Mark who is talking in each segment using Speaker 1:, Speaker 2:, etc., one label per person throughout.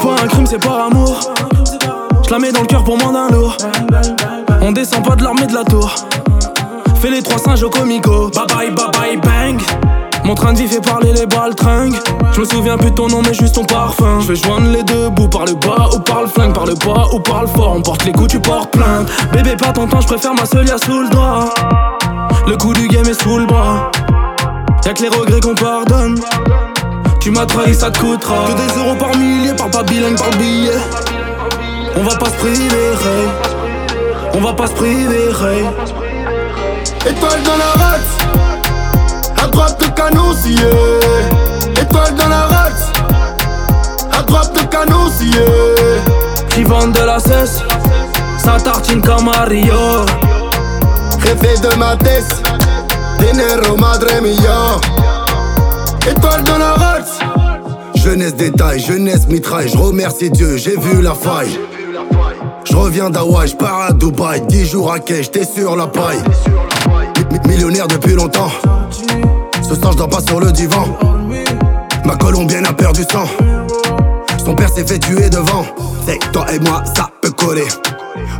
Speaker 1: C'est pas un crime, c'est par amour. Je la mets dans le cœur pour moins d'un lourd. On descend pas de l'armée de la tour. Fais les trois singes au comico. Bye bye, bye bye, bang. Mon train de vie fait parler les balles tringues. Je me souviens plus de ton nom, mais juste ton parfum. Je vais joindre les deux bouts par le bas ou par le flingue, par le bas ou par le fort. On porte les coups, tu portes plainte. Bébé, pas ton temps, je préfère ma seule sous le doigt. Le coup du game est sous le bras. Y'a que les regrets qu'on pardonne. Tu m'as trahi, ça te coûtera. Que des euros par millier, par pas bilingue, par billet. On va pas se priver, On va pas se priver,
Speaker 2: Étoile dans la race, à droite le canon scié. Étoile dans la race, à droite le canon scié.
Speaker 1: Qui vendent de la cesse, ça tartine comme Mario.
Speaker 2: De ma tête, dinero madre mia. Étoile dans la race. Jeunesse détail, jeunesse mitraille, je remercie Dieu, j'ai vu la faille. Je reviens d'Hawaï, je pars à Dubaï, 10 jours à quai, j'étais sur la paille. millionnaire depuis longtemps. Ce soir, je dors pas sur le divan. Ma colombienne a perdu sang. Son père s'est fait tuer devant. C'est toi et moi, ça peut coller.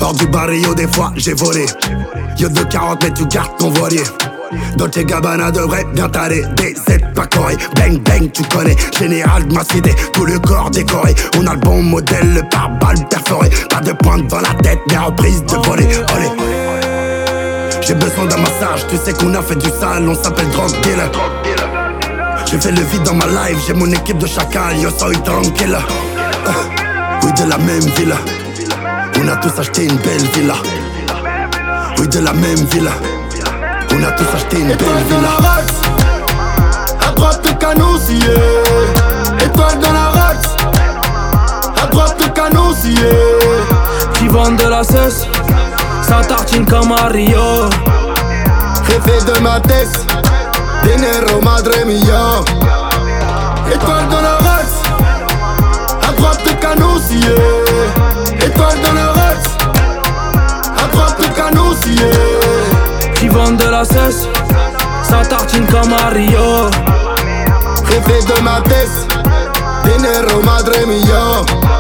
Speaker 2: Hors du barrio, des fois, j'ai volé. Yo de 40 mètres, tu gardes ton voilier. Dolce Gabbana devrait bien t'aller. Des pas coré, bang bang tu connais. Général de ma cité, tout le corps décoré. On a le bon modèle, le pare-balles perforé Pas de pointe dans la tête, mais reprise de voler J'ai besoin d'un massage, tu sais qu'on a fait du sale. On s'appelle drug dealer. J'ai fait le vide dans ma life, j'ai mon équipe de chacal Yo soy tranquille uh, Oui de la même ville On a tous acheté une belle villa. Oui de la même ville on a tous acheté une belle villa. À droite le canon scié. Étoile dans la race. À droite le canon scié.
Speaker 1: Qui vendent de la cesse. Ça tartine comme Mario.
Speaker 2: Rêver de ma tête. Dinero madre mia. Étoile dans la race. À droite le canon scié. Étoile dans la race. À droite le canon scié
Speaker 1: vendent de la cesse. Ça tartine comme Mario.
Speaker 2: Jefe de ma tête, dinero madre mia.